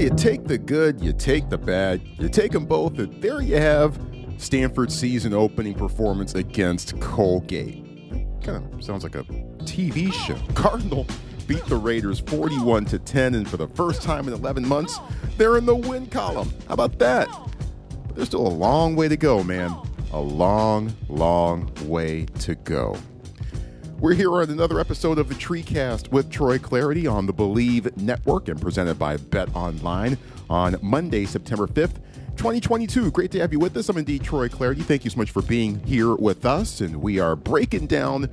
you take the good, you take the bad, you take them both, and there you have Stanford's season opening performance against Colgate. Kind of sounds like a TV show. Cardinal beat the Raiders 41 to 10, and for the first time in 11 months, they're in the win column. How about that? But there's still a long way to go, man. A long, long way to go. We're here on another episode of the TreeCast with Troy Clardy on the Bleav Network and presented by Bet Online on Monday, September 5th, 2022. Great to have you with us. I'm indeed Troy Clardy. Thank you so much for being here with us. And we are breaking down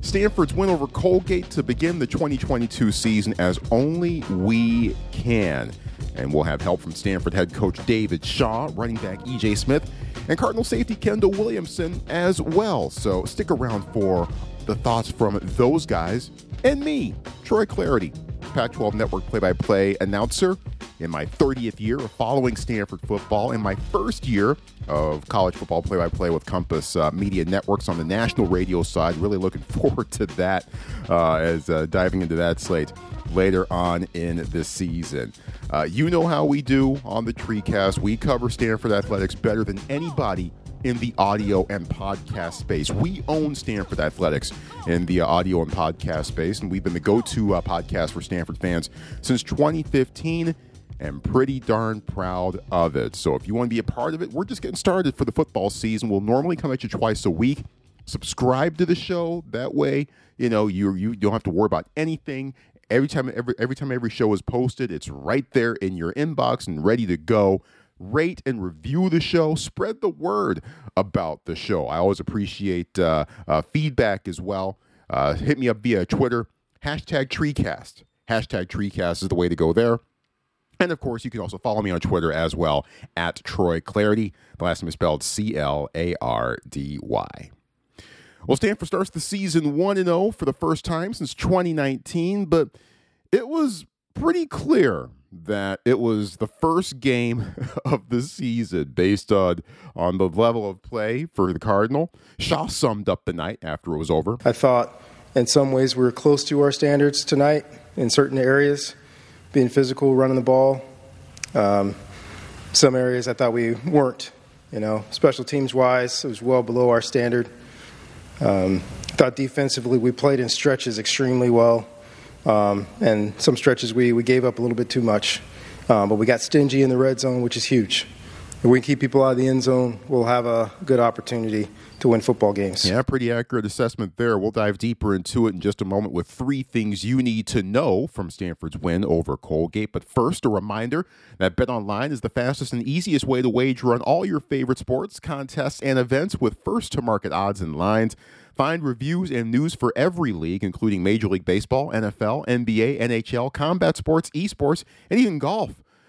Stanford's win over Colgate to begin the 2022 season as only we can. And we'll have help from Stanford head coach David Shaw, running back EJ Smith, and Cardinal safety Kendall Williamson as well. So stick around for the thoughts from those guys and me, Troy Clardy, Pac 12 Network play by play announcer in my 30th year of following Stanford football, in my first year of college football play by play with Compass uh, Media Networks on the national radio side. Really looking forward to that uh, as uh, diving into that slate later on in the season. Uh, you know how we do on the TreeCast. We cover Stanford athletics better than anybody in the audio and podcast space. We own Stanford Athletics in the audio and podcast space, and we've been the go to uh, podcast for Stanford fans since 2015 and pretty darn proud of it. So if you want to be a part of it, we're just getting started for the football season. We'll normally come at you twice a week. Subscribe to the show. That way, you know, you you don't have to worry about anything. Every time every every time every show is posted, it's right there in your inbox and ready to go rate and review the show. Spread the word about the show. I always appreciate uh, uh, feedback as well. Uh, hit me up via Twitter, hashtag TreeCast. Hashtag TreeCast is the way to go there. And of course, you can also follow me on Twitter as well at Troy Clardy. The last name is spelled C L A R D Y. Well, Stanford starts the season 1 0 for the first time since 2019, but it was pretty clear that it was the first game of the season based on on the level of play for the Cardinal. Shaw summed up the night after it was over. I thought in some ways we were close to our standards tonight in certain areas, being physical, running the ball. Um, some areas I thought we weren't. You know, special teams wise, it was well below our standard. Um, thought defensively we played in stretches extremely well. Um, and some stretches we, we gave up a little bit too much. Um, but we got stingy in the red zone, which is huge. If we can keep people out of the end zone, we'll have a good opportunity to win football games. Yeah, pretty accurate assessment there. We'll dive deeper into it in just a moment with three things you need to know from Stanford's win over Colgate. But first, a reminder that BetOnline is the fastest and easiest way to wager on all your favorite sports, contests, and events with first to market odds and lines. Find reviews and news for every league, including Major League Baseball, NFL, NBA, NHL, combat sports, esports, and even golf.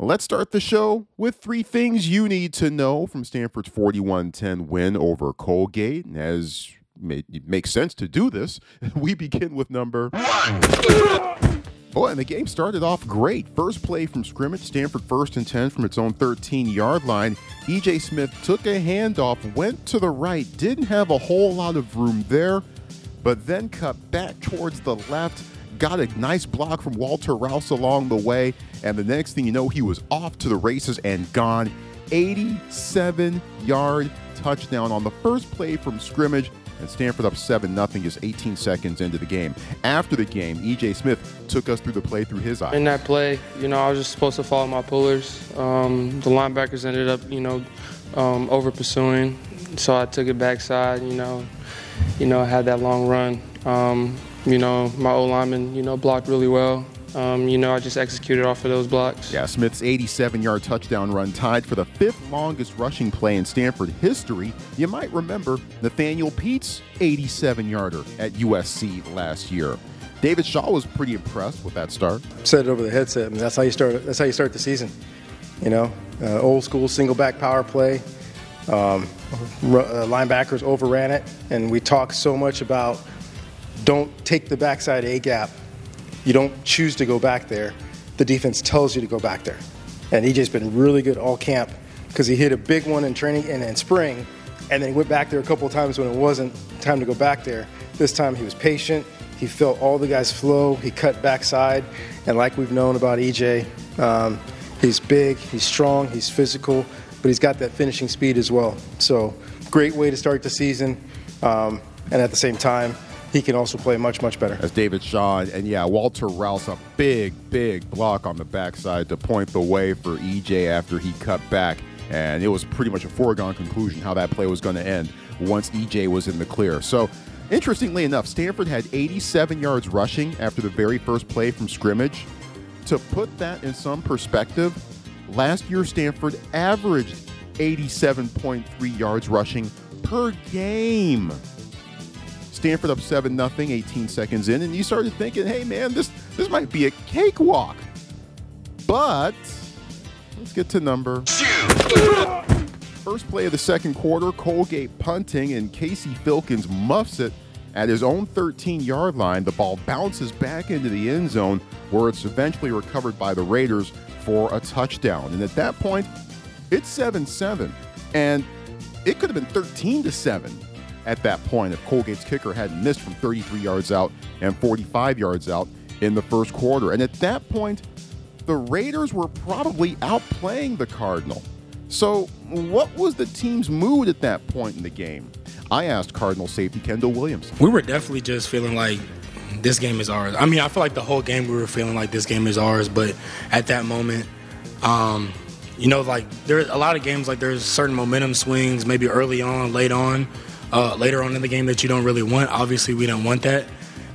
Let's start the show with three things you need to know from Stanford's 41 10 win over Colgate. And As it makes sense to do this, we begin with number one. Boy, and the game started off great. First play from scrimmage, Stanford first and 10 from its own 13 yard line. EJ Smith took a handoff, went to the right, didn't have a whole lot of room there, but then cut back towards the left got a nice block from Walter Rouse along the way, and the next thing you know, he was off to the races and gone. 87 yard touchdown on the first play from scrimmage, and Stanford up 7 0 just 18 seconds into the game. After the game, EJ Smith took us through the play through his eyes. In that play, you know, I was just supposed to follow my pullers. Um, the linebackers ended up, you know, um, over pursuing, so I took it backside, you know, you know, had that long run. Um, you know, my O lineman, you know, blocked really well. Um, you know, I just executed off of those blocks. Yeah, Smith's 87 yard touchdown run tied for the fifth longest rushing play in Stanford history. You might remember Nathaniel Peat's 87 yarder at USC last year. David Shaw was pretty impressed with that start. Said it over the headset. I mean, that's how you start. That's how you start the season. You know, uh, old school single back power play. Um, uh, linebackers overran it, and we talk so much about don't take the backside A gap. You don't choose to go back there. The defense tells you to go back there. And EJ's been really good all camp because he hit a big one in training and in spring, and then he went back there a couple times when it wasn't time to go back there. This time he was patient. He felt all the guys flow. He cut backside, and like we've known about EJ, um, he's big, he's strong, he's physical, but he's got that finishing speed as well. So great way to start the season, um, and at the same time, he can also play much, much better. As David Shaw, and yeah, Walter Rouse, a big, big block on the backside to point the way for EJ after he cut back. And it was pretty much a foregone conclusion how that play was going to end once EJ was in the clear. So, interestingly enough, Stanford had 87 yards rushing after the very first play from scrimmage. To put that in some perspective, last year Stanford averaged 87.3 yards rushing per game. Stanford up 7 0, 18 seconds in, and you started thinking, hey man, this, this might be a cakewalk. But let's get to number. First play of the second quarter, Colgate punting, and Casey Filkins muffs it at his own 13 yard line. The ball bounces back into the end zone where it's eventually recovered by the Raiders for a touchdown. And at that point, it's 7 7. And it could have been 13 to 7 at that point if Colgate's kicker hadn't missed from 33 yards out and 45 yards out in the first quarter. And at that point, the Raiders were probably outplaying the Cardinal. So, what was the team's mood at that point in the game? I asked Cardinal safety Kendall Williamson. We were definitely just feeling like this game is ours. I mean, I feel like the whole game we were feeling like this game is ours, but at that moment, um, you know, like there's a lot of games like there's certain momentum swings, maybe early on, late on, uh, later on in the game that you don't really want. Obviously, we didn't want that.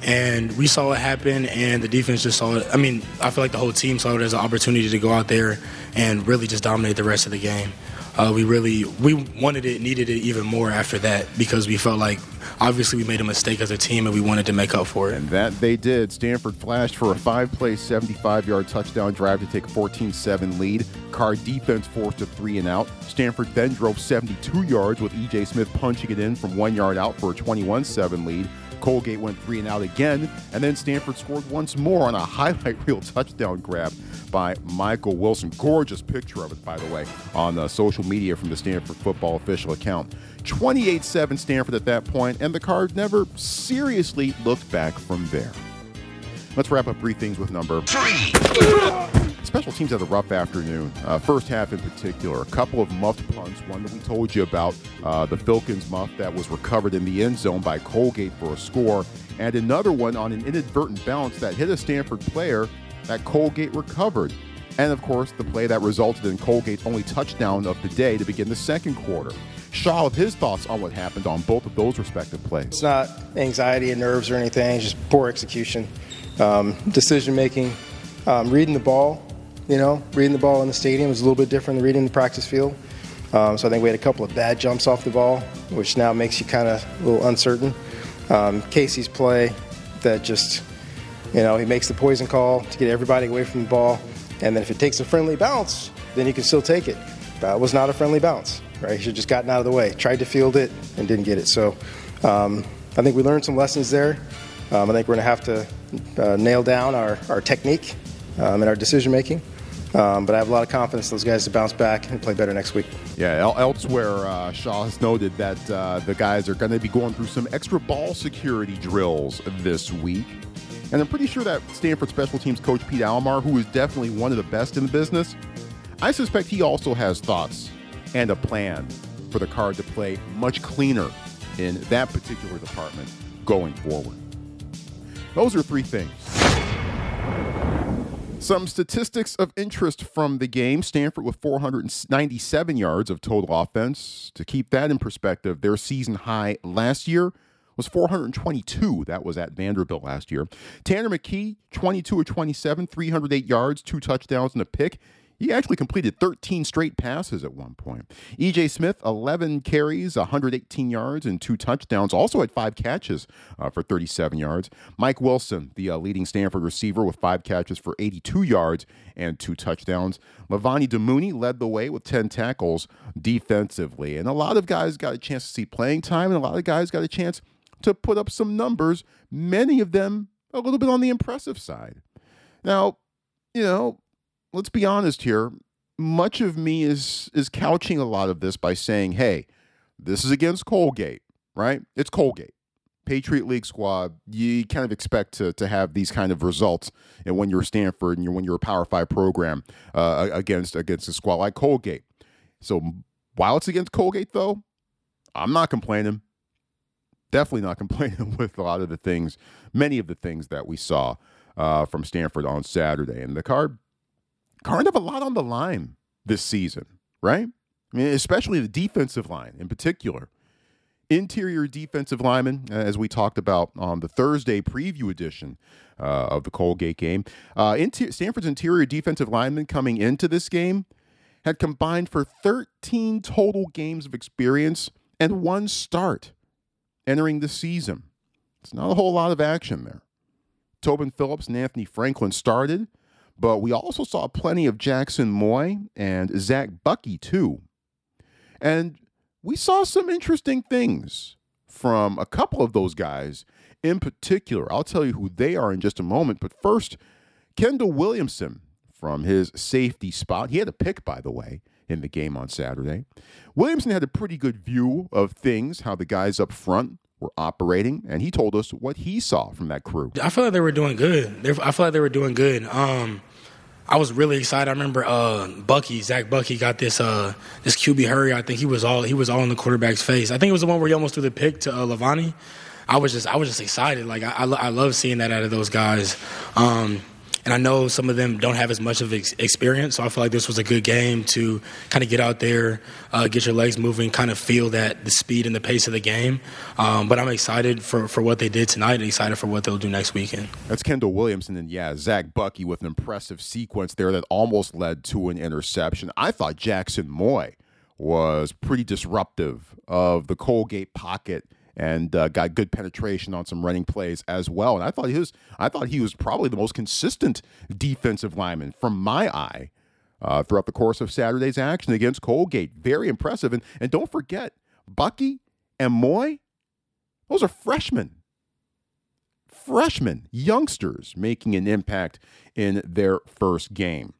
And we saw it happen, and the defense just saw it. I mean, I feel like the whole team saw it as an opportunity to go out there and really just dominate the rest of the game. Uh, we really we wanted it, needed it even more after that because we felt like obviously we made a mistake as a team and we wanted to make up for it. And that they did. Stanford flashed for a five-play, 75-yard touchdown drive to take a 14-7 lead. Card defense forced a three and out. Stanford then drove 72 yards with E.J. Smith punching it in from one yard out for a 21-7 lead. Colgate went three and out again, and then Stanford scored once more on a highlight reel touchdown grab by Michael Wilson. Gorgeous picture of it, by the way, on uh, social media from the Stanford football official account. 28 7 Stanford at that point, and the Cards never seriously looked back from there. Let's wrap up three things with number three. Special teams had a rough afternoon. Uh, first half in particular, a couple of muffed punts. One that we told you about, uh, the Filkins muff that was recovered in the end zone by Colgate for a score, and another one on an inadvertent bounce that hit a Stanford player that Colgate recovered. And of course, the play that resulted in Colgate's only touchdown of the day to begin the second quarter. Shaw, with his thoughts on what happened on both of those respective plays. It's not anxiety and nerves or anything, it's just poor execution, um, decision making, um, reading the ball you know, reading the ball in the stadium is a little bit different than reading the practice field. Um, so I think we had a couple of bad jumps off the ball, which now makes you kind of a little uncertain. Um, Casey's play that just, you know, he makes the poison call to get everybody away from the ball. And then if it takes a friendly bounce, then you can still take it. That was not a friendly bounce, right? He should just gotten out of the way, tried to field it, and didn't get it. So um, I think we learned some lessons there. Um, I think we're going to have to uh, nail down our, our technique um, and our decision making. Um, but I have a lot of confidence those guys to bounce back and play better next week. Yeah, el- elsewhere, uh, Shaw has noted that uh, the guys are going to be going through some extra ball security drills this week. And I'm pretty sure that Stanford special teams coach Pete Alamar, who is definitely one of the best in the business, I suspect he also has thoughts and a plan for the card to play much cleaner in that particular department going forward. Those are three things. Some statistics of interest from the game Stanford with 497 yards of total offense. To keep that in perspective, their season high last year was 422. That was at Vanderbilt last year. Tanner McKee, 22 of 27, 308 yards, two touchdowns, and a pick. He actually completed 13 straight passes at one point. EJ Smith, 11 carries, 118 yards, and two touchdowns. Also had five catches uh, for 37 yards. Mike Wilson, the uh, leading Stanford receiver, with five catches for 82 yards and two touchdowns. Levani Damuni led the way with 10 tackles defensively. And a lot of guys got a chance to see playing time, and a lot of guys got a chance to put up some numbers, many of them a little bit on the impressive side. Now, you know, let's be honest here. Much of me is is couching a lot of this by saying, "Hey, this is against Colgate, right? It's Colgate. Patriot League squad, you kind of expect to, to have these kind of results and when you're Stanford and you're when you're a Power Five program uh, against against a squad like Colgate. So while it's against Colgate, though, I'm not complaining. Definitely not complaining with a lot of the things, many of the things that we saw uh, from Stanford on Saturday. And the card, card have a lot on the line this season, right? I mean, especially the defensive line in particular. Interior defensive lineman, as we talked about on the Thursday preview edition uh, of the Colgate game. Uh, inter- Stanford's interior defensive lineman coming into this game had combined for 13 total games of experience and one start entering the season. It's not a whole lot of action there. Tobin Phillips and Anthony Franklin started, but we also saw plenty of Jaxson Moi and Zach Buckey, too. And we saw some interesting things from a couple of those guys in particular. I'll tell you who they are in just a moment. But first, Kendall Williamson from his safety spot. He had a pick, by the way, in the game on Saturday. Williamson had a pretty good view of things, how the guys up front were operating, and he told us what he saw from that crew. I feel like they were doing good. I feel like they were doing good. Um, I was really excited. I remember uh, Buckey, Zach Buckey, got this uh, this QB hurry. I think he was all he was all in the quarterback's face. I think it was the one where he almost threw the pick to uh, Levani. I was just I was just excited. Like I, I, I love seeing that out of those guys. Um, and I know some of them don't have as much of ex- experience, so I feel like this was a good game to kind of get out there, uh, get your legs moving, kind of feel that the speed and the pace of the game. Um, but I'm excited for, for what they did tonight and excited for what they'll do next weekend. That's Kendall Williamson and yeah, Zach Buckey with an impressive sequence there that almost led to an interception. I thought Jaxson Moi was pretty disruptive of the Colgate pocket and uh, got good penetration on some running plays as well. And I thought he was I thought he was probably the most consistent defensive lineman from my eye uh, throughout the course of Saturday's action against Colgate. Very impressive. And and don't forget Buckey and Moi, those are freshmen. Freshmen, youngsters making an impact in their first game.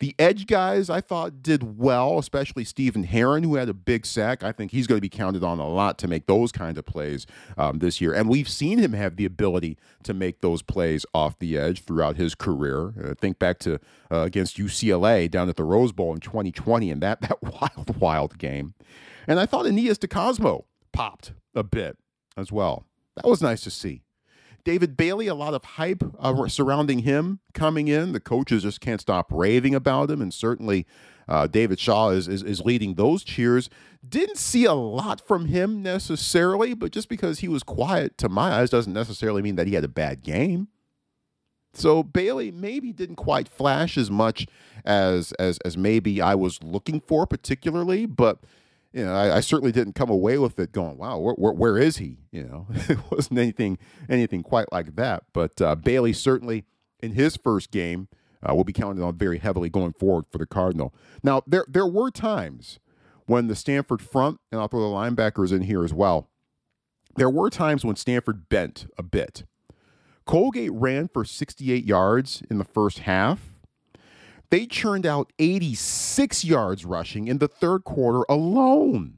The edge guys, I thought, did well, especially Stephen Herron, who had a big sack. I think he's going to be counted on a lot to make those kind of plays um, this year. And we've seen him have the ability to make those plays off the edge throughout his career. Uh, think back to uh, against UCLA down at the Rose Bowl in 2020 and that, that wild, wild game. And I thought Aeneas DiCosmo popped a bit as well. That was nice to see. David Bailey, a lot of hype uh, surrounding him coming in. The coaches just can't stop raving about him, and certainly uh, David Shaw is, is, is leading those cheers. Didn't see a lot from him necessarily, but just because he was quiet to my eyes doesn't necessarily mean that he had a bad game. So Bailey maybe didn't quite flash as much as as as maybe I was looking for, particularly, but you know, I, I, certainly didn't come away with it going, "Wow, where, where, where is he?" You know, it wasn't anything anything quite like that. But uh, Bailey certainly in his first game uh, will be counted on very heavily going forward for the Cardinal. Now, there there were times when the Stanford front, and I'll throw the linebackers in here as well. There were times when Stanford bent a bit. Colgate ran for 68 yards in the first half they churned out 86 yards rushing in the third quarter alone.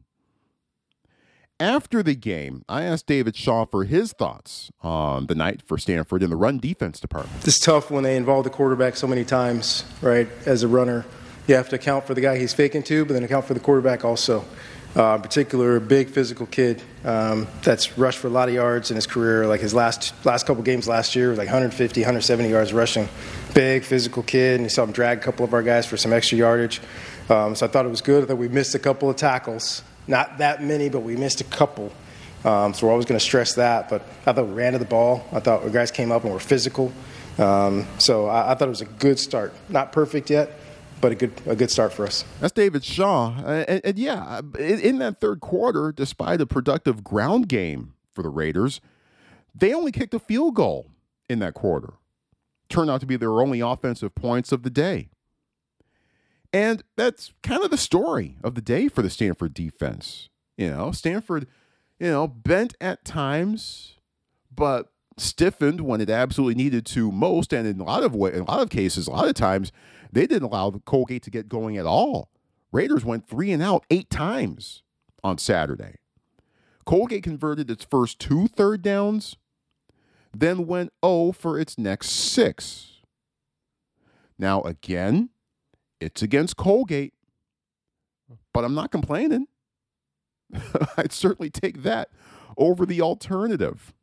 After the game, I asked David Shaw for his thoughts on the night for Stanford in the run defense department. It's tough when they involve the quarterback so many times, right? As a runner, you have to account for the guy he's faking to, but then account for the quarterback also. Uh, particular, big physical kid um, that's rushed for a lot of yards in his career. Like his last last couple games last year, like 150, 170 yards rushing. Big physical kid, and you saw him drag a couple of our guys for some extra yardage. Um, so I thought it was good that we missed a couple of tackles. Not that many, but we missed a couple. Um, so we're always going to stress that. But I thought we ran to the ball. I thought our guys came up and were physical. Um, so I, I, thought it was a good start. Not perfect yet, but a good a good start for us. That's David Shaw, uh, and, and, yeah, in, in that third quarter, despite a productive ground game for the Raiders, they only kicked a field goal in that quarter. Turned out to be their only offensive points of the day. And that's kind of the story of the day for the Stanford defense. You know, Stanford, you know, bent at times, but stiffened when it absolutely needed to most. And in a lot of way, in a lot of cases, a lot of times, they didn't allow Colgate to get going at all. Raiders went three and out eight times on Saturday. Colgate converted its first two third downs, then went 0 for its next six. Now, again, it's against Colgate, but I'm not complaining. I'd certainly take that over the alternative.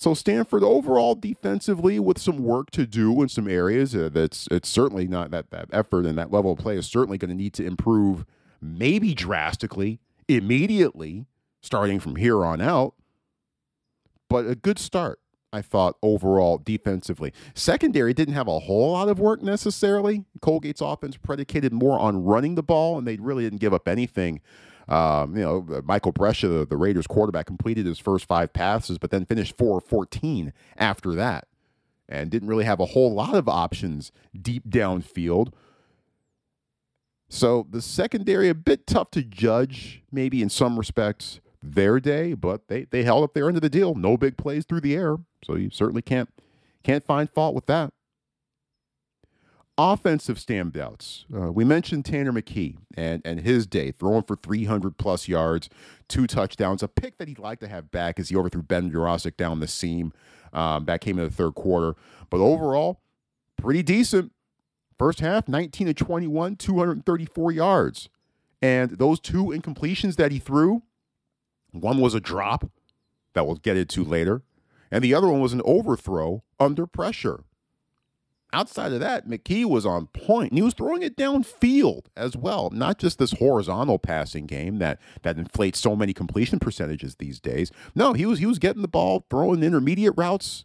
So Stanford overall defensively with some work to do in some areas. Uh, that's it's certainly not that that effort and that level of play is certainly going to need to improve, maybe drastically, immediately, starting from here on out. But a good start, I thought overall defensively. Secondary didn't have a whole lot of work necessarily. Colgate's offense predicated more on running the ball, and they really didn't give up anything um, you know, Michael Brescia, the, the, Raiders quarterback, completed his first five passes, but then finished 4 14 after that and didn't really have a whole lot of options deep downfield. So the secondary, a bit tough to judge, maybe in some respects, their day, but they, they held up their end of the deal. No big plays through the air. So you certainly can't can't find fault with that offensive standouts. Uh, we mentioned Tanner McKee and, and his day, throwing for 300 plus yards, two touchdowns, a pick that he'd like to have back as he overthrew Ben Yurosek down the seam. Um, that came in the third quarter. But overall, pretty decent. First half, 19 to 21, 234 yards. And those two incompletions that he threw, one was a drop that we'll get into later, and the other one was an overthrow under pressure outside of that, McKee was on point. And he was throwing it downfield as well, not just this horizontal passing game that that inflates so many completion percentages these days. No, he was he was getting the ball, throwing intermediate routes,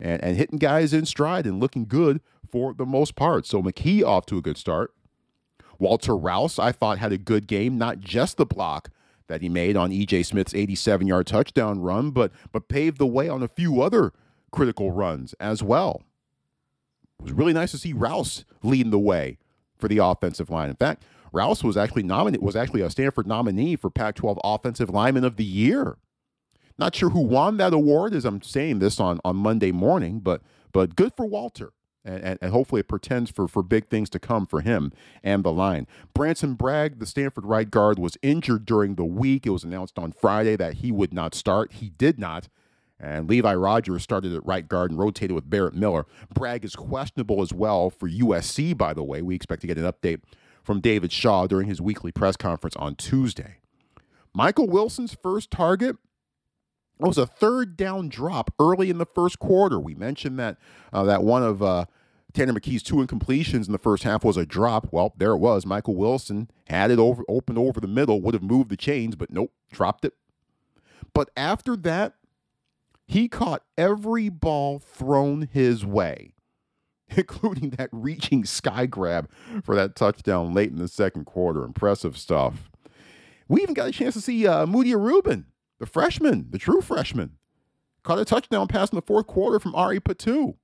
and, and hitting guys in stride and looking good for the most part. So McKee off to a good start. Walter Rouse, I thought, had a good game, not just the block that he made on EJ Smith's 87 yard touchdown run, but but paved the way on a few other critical runs as well. It was really nice to see Rouse leading the way for the offensive line. In fact, Rouse was actually nominated was actually a Stanford nominee for Pac-12 Offensive Lineman of the Year. Not sure who won that award as I'm saying this on, on Monday morning, but but good for Walter. And, and, and, hopefully it portends for, for big things to come for him and the line. Branson Bragg, the Stanford right guard, was injured during the week. It was announced on Friday that he would not start. He did not. And Levi Rogers started at right guard and rotated with Barrett Miller. Bragg is questionable as well for USC, by the way. We expect to get an update from David Shaw during his weekly press conference on Tuesday. Michael Wilson's first target was a third down drop early in the first quarter. We mentioned that uh, that one of uh, Tanner McKee's two incompletions in the first half was a drop. Well, there it was. Michael Wilson had it over open over the middle, would have moved the chains, but nope, dropped it. But after that, he caught every ball thrown his way, including that reaching sky grab for that touchdown late in the second quarter. Impressive stuff. We even got a chance to see uh, Mudia Reuben, the freshman, the true freshman, caught a touchdown pass in the fourth quarter from Ari Patu.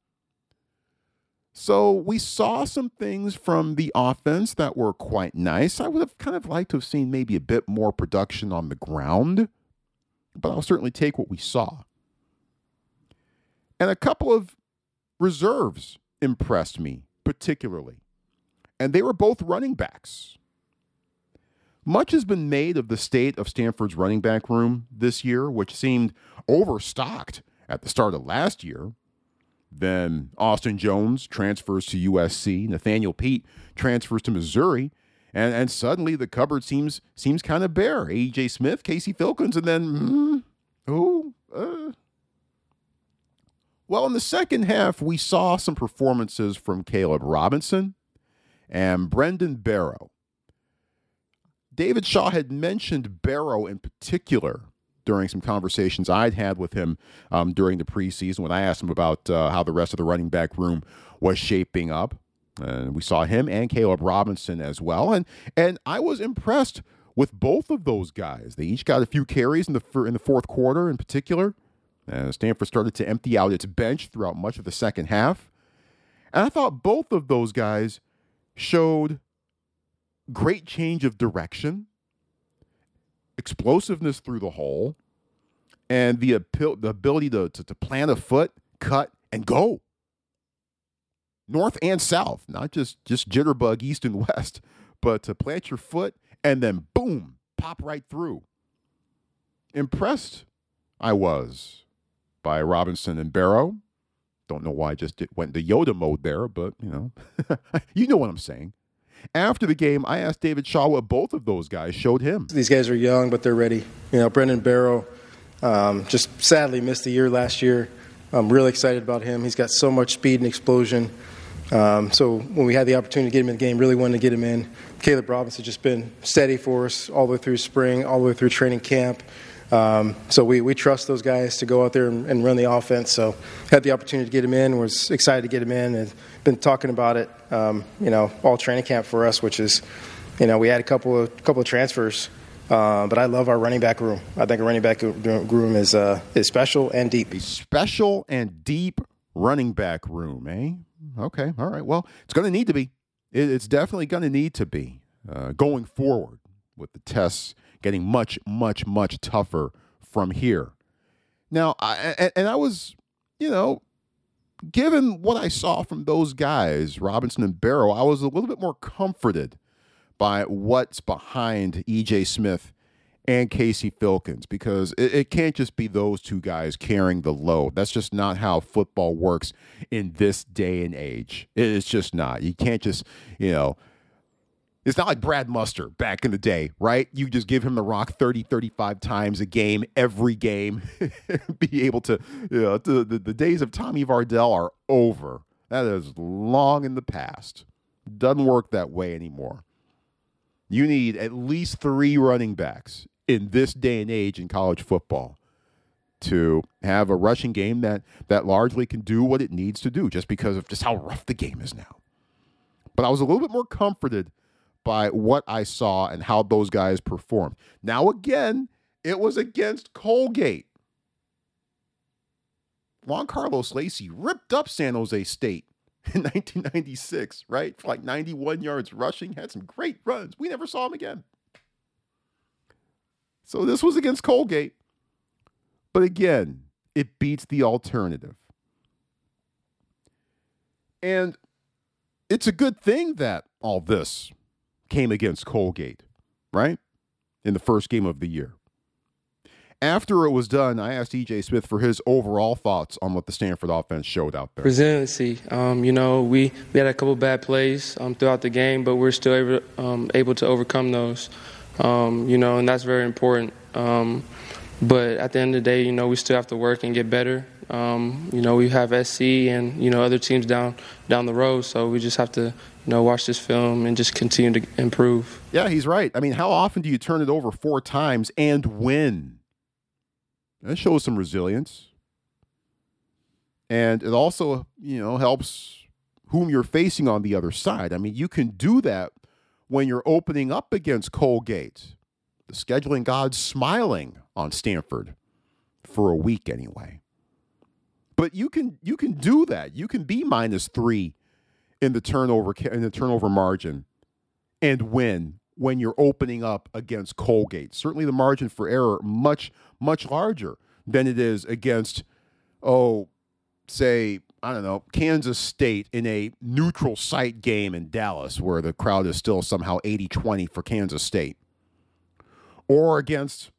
So we saw some things from the offense that were quite nice. I would have kind of liked to have seen maybe a bit more production on the ground, but I'll certainly take what we saw. And a couple of reserves impressed me particularly. And they were both running backs. Much has been made of the state of Stanford's running back room this year, which seemed overstocked at the start of last year. Then Austin Jones transfers to USC. Nathaniel Peat transfers to Missouri. And, and suddenly the cupboard seems seems kind of bare. A.J. Smith, Casey Filkins, and then, mm, oh, uh, well, in the second half, we saw some performances from Caleb Robinson and Brendan Barrow. David Shaw had mentioned Barrow in particular during some conversations I'd had with him um, during the preseason when I asked him about uh, how the rest of the running back room was shaping up. And we saw him and Caleb Robinson as well. And and I was impressed with both of those guys. They each got a few carries in the in the fourth quarter in particular. And Stanford started to empty out its bench throughout much of the second half. And I thought both of those guys showed great change of direction, explosiveness through the hole, and the, the ability to, to, to plant a foot, cut, and go. North and south, not just, just jitterbug east and west, but to plant your foot and then boom, pop right through. Impressed I was by Robinson and Barrow. Don't know why I just went to Yoda mode there, but you know, you know what I'm saying. After the game, I asked David Shaw what both of those guys showed him. These guys are young, but they're ready. You know, Brendan Barrow um, just sadly missed a year last year. I'm really excited about him. He's got so much speed and explosion. Um, so when we had the opportunity to get him in the game, really wanted to get him in. Caleb Robinson has just been steady for us all the way through spring, all the way through training camp. Um, so we, we trust those guys to go out there and, and, run the offense. So had the opportunity to get him in, was excited to get him in, and been talking about it, um, you know, all training camp for us, which is, you know, we had a couple of couple of transfers, uh, but I love our running back room. I think our running back room is uh, is special and deep. Special and deep running back room, eh? Okay, all right. Well, it's going to need to be. it's definitely going to need to be uh, going forward with the tests getting much, much, much tougher from here. Now, I, and I was, you know, given what I saw from those guys, Robinson and Barrow, I was a little bit more comforted by what's behind EJ Smith and Casey Filkins because it, it, can't just be those two guys carrying the load. That's just not how football works in this day and age. It's just not. You can't just, you know, it's not like Brad Muster back in the day, right? You just give him the rock 30, 35 times a game, every game, be able to, you know, the, the, days of Tommy Vardell are over. That is long in the past. Doesn't work that way anymore. You need at least three running backs in this day and age in college football to have a rushing game that that largely can do what it needs to do just because of just how rough the game is now. But I was a little bit more comforted by what I saw and how those guys performed. Now, again, it was against Colgate. Juan Carlos Lacey ripped up San Jose State in 1996, right? For like 91 yards rushing, had some great runs. We never saw him again. So this was against Colgate. But again, it beats the alternative. And it's a good thing that all this came against Colgate, right? In the first game of the year. After it was done, I asked EJ Smith for his overall thoughts on what the Stanford offense showed out there. Resiliency. Um, you know, we, we had a couple bad plays um, throughout the game, but we're still able, um, able to overcome those. Um, you know, and that's very important. Um, but at the end of the day, you know, we still have to work and get better. Um, you know, we have SC and you know other teams down down the road, so we just have to you know, watch this film and just continue to improve. Yeah, he's right. I mean, how often do you turn it over four times and win? That shows some resilience. And it also, you know, helps whom you're facing on the other side. I mean, you can do that when you're opening up against Colgate. The scheduling god's smiling on Stanford for a week anyway. But you can you can do that. You can be minus three in the turnover in the turnover margin and win when you're opening up against Colgate. Certainly the margin for error much much larger than it is against oh say I don't know Kansas State in a neutral site game in Dallas where the crowd is still somehow 80-20 for Kansas State. Or against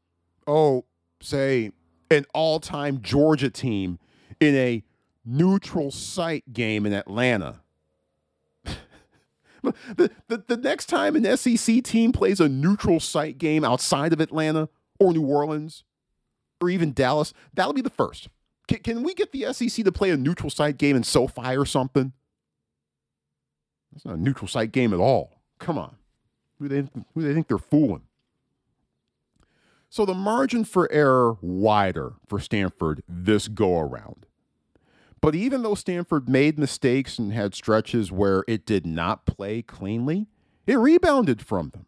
oh say an all-time Georgia team in a neutral site game in Atlanta the, the, the next time an SEC team plays a neutral site game outside of Atlanta or New Orleans or even Dallas, that'll be the first. Can, can we get the SEC to play a neutral site game in SoFi or something? That's not a neutral site game at all. Come on. Who they, who they think they're fooling? So the margin for error wider for Stanford this go around. But even though Stanford made mistakes and had stretches where it did not play cleanly, it rebounded from them.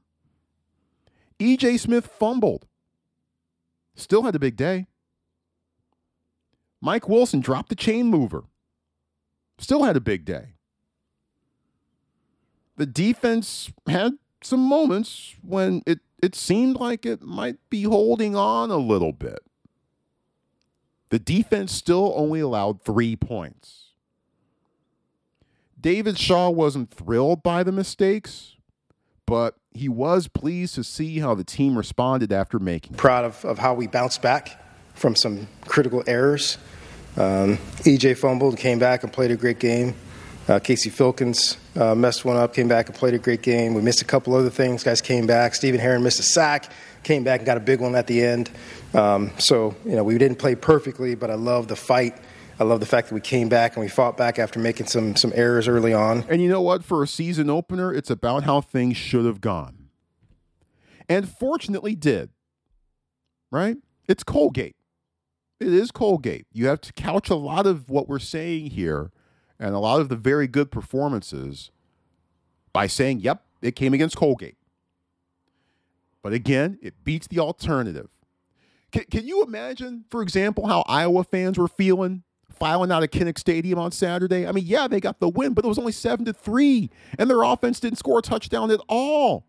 EJ Smith fumbled. Still had a big day. Mike Wilson dropped the chain mover. Still had a big day. The defense had some moments when it, it seemed like it might be holding on a little bit. The defense still only allowed three points. David Shaw wasn't thrilled by the mistakes, but he was pleased to see how the team responded after making. Proud of, of how we bounced back from some critical errors. Um, EJ fumbled, came back and played a great game. Uh, Casey Filkins uh, messed one up, came back and played a great game. We missed a couple other things. Guys came back. Stephen Herron missed a sack, came back and got a big one at the end. Um, so, you know, we didn't play perfectly, but I love the fight. I love the fact that we came back and we fought back after making some some errors early on. And you know what? For a season opener, it's about how things should have gone. And fortunately did. Right? It's Colgate. It is Colgate. You have to couch a lot of what we're saying here and a lot of the very good performances by saying, yep, it came against Colgate. But again, it beats the alternative. Can, can you imagine, for example, how Iowa fans were feeling filing out of Kinnick Stadium on Saturday? I mean, yeah, they got the win, but it was only seven to three, and their offense didn't score a touchdown at all.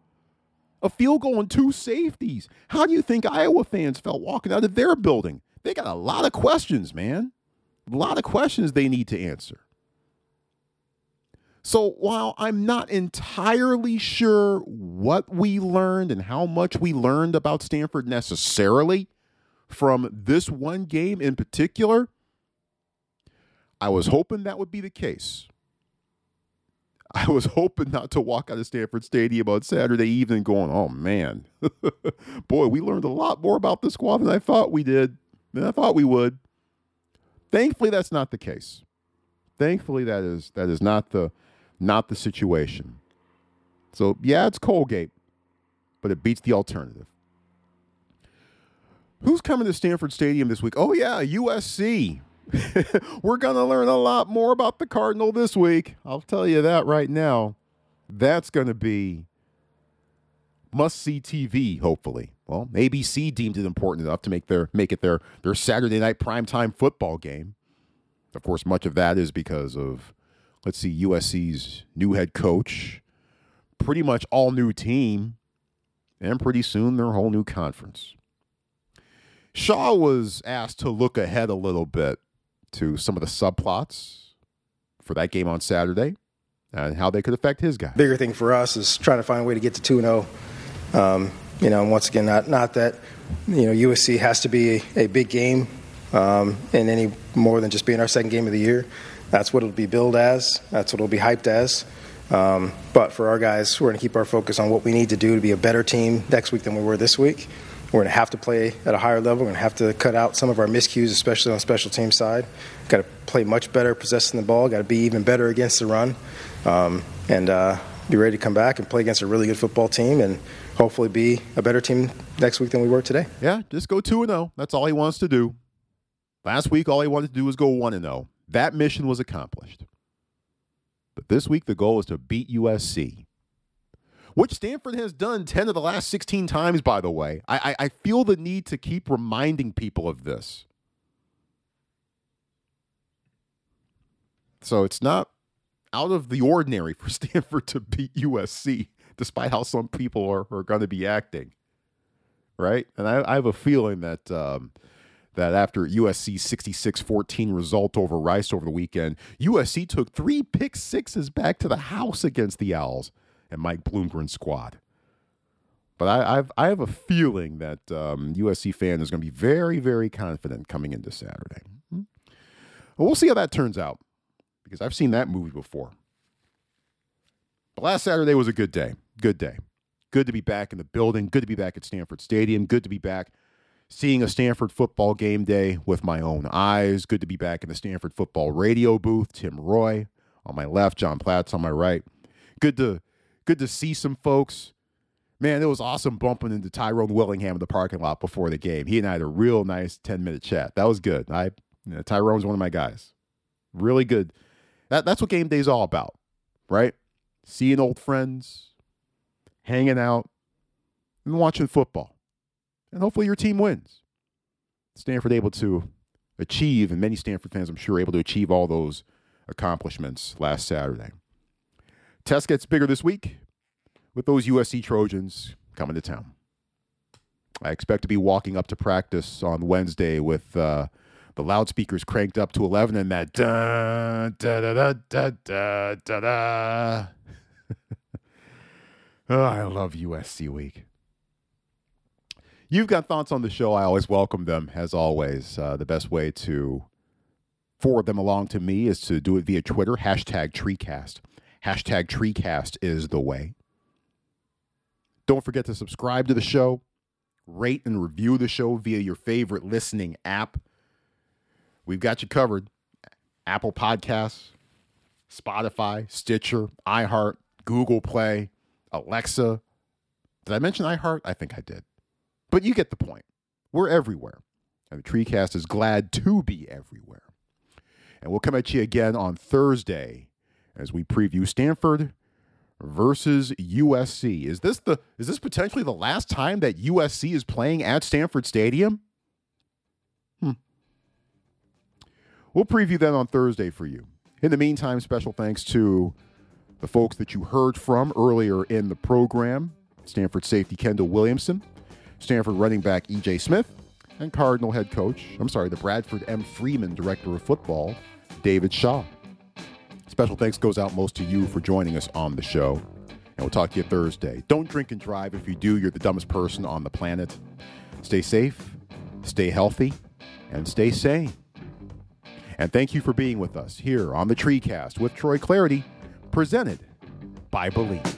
A field goal and two safeties. How do you think Iowa fans felt walking out of their building? They got a lot of questions, man. A lot of questions they need to answer. So while I'm not entirely sure what we learned and how much we learned about Stanford necessarily from this one game in particular, I was hoping that would be the case. I was hoping not to walk out of Stanford Stadium on Saturday evening going, oh man, boy, we learned a lot more about the squad than I thought we did, than I thought we would. Thankfully, that's not the case. Thankfully, that is that is not the not the situation. So, yeah, it's Colgate, but it beats the alternative. Who's coming to Stanford Stadium this week? Oh, yeah, USC. We're going to learn a lot more about the Cardinal this week. I'll tell you that right now. That's going to be must see TV, hopefully. Well, ABC deemed it important enough to make their make it their their Saturday night primetime football game. Of course, much of that is because of let's see, USC's new head coach, pretty much all new team, and pretty soon their whole new conference. Shaw was asked to look ahead a little bit to some of the subplots for that game on Saturday and how they could affect his guy. Bigger thing for us is trying to find a way to get to 2 0. Um, you know, and once again, not, not that, you know, USC has to be a, a big game um, in any more than just being our second game of the year. That's what it'll be billed as. That's what it'll be hyped as. Um, but for our guys, we're going to keep our focus on what we need to do to be a better team next week than we were this week. We're going to have to play at a higher level. We're going to have to cut out some of our miscues, especially on the special team side. Got to play much better possessing the ball. Got to be even better against the run, um, and uh, be ready to come back and play against a really good football team, and hopefully be a better team next week than we were today. Yeah, just go two and zero. Oh. That's all he wants to do. Last week, all he wanted to do was go one and zero. That mission was accomplished. But this week, the goal is to beat USC, which Stanford has done 10 of the last 16 times, by the way. I, I, I feel the need to keep reminding people of this. So it's not out of the ordinary for Stanford to beat USC, despite how some people are, are going to be acting. Right? And I, I have a feeling that. Um, that after USC's 66 14 result over Rice over the weekend, USC took three pick sixes back to the house against the Owls and Mike Bloomgren's squad. But I, I've, I have a feeling that um, USC fan is going to be very, very confident coming into Saturday. Hmm? Well, we'll see how that turns out because I've seen that movie before. But last Saturday was a good day. Good day. Good to be back in the building. Good to be back at Stanford Stadium. Good to be back seeing a Stanford football game day with my own eyes. Good to be back in the Stanford football radio booth. Tim Roye on my left, John Platts on my right. Good to good to see some folks. Man, it was awesome bumping into Tyrone Willingham in the parking lot before the game. He and I had a real nice 10 minute chat. That was good. I you know, Tyrone's one of my guys. Really good. That, that's what game day is all about, right? Seeing old friends, hanging out, and watching football and hopefully your team wins. Stanford able to achieve, and many Stanford fans, I'm sure, able to achieve all those accomplishments last Saturday. Test gets bigger this week with those USC Trojans coming to town. I expect to be walking up to practice on Wednesday with uh, the loudspeakers cranked up to 11 and that da da da da da da da. oh, I love USC week. You've got thoughts on the show. I always welcome them, as always. Uh, the best way to forward them along to me is to do it via Twitter, hashtag TreeCast. Hashtag TreeCast is the way. Don't forget to subscribe to the show, rate and review the show via your favorite listening app. We've got you covered. Apple Podcasts, Spotify, Stitcher, iHeart, Google Play, Alexa. Did I mention iHeart? I think I did. But you get the point. We're everywhere. And the TreeCast is glad to be everywhere. And we'll come at you again on Thursday as we preview Stanford versus USC. Is this the is this potentially the last time that USC is playing at Stanford Stadium? Hmm. We'll preview that on Thursday for you. In the meantime, special thanks to the folks that you heard from earlier in the program Stanford safety Kendall Williamson, Stanford running back EJ Smith, and Cardinal head coach, I'm sorry, the Bradford M. Freeman director of football, David Shaw. Special thanks goes out most to you for joining us on the show. And we'll talk to you Thursday. Don't drink and drive. If you do, you're the dumbest person on the planet. Stay safe, stay healthy, and stay sane. And thank you for being with us here on the TreeCast with Troy Clardy, presented by Bleav.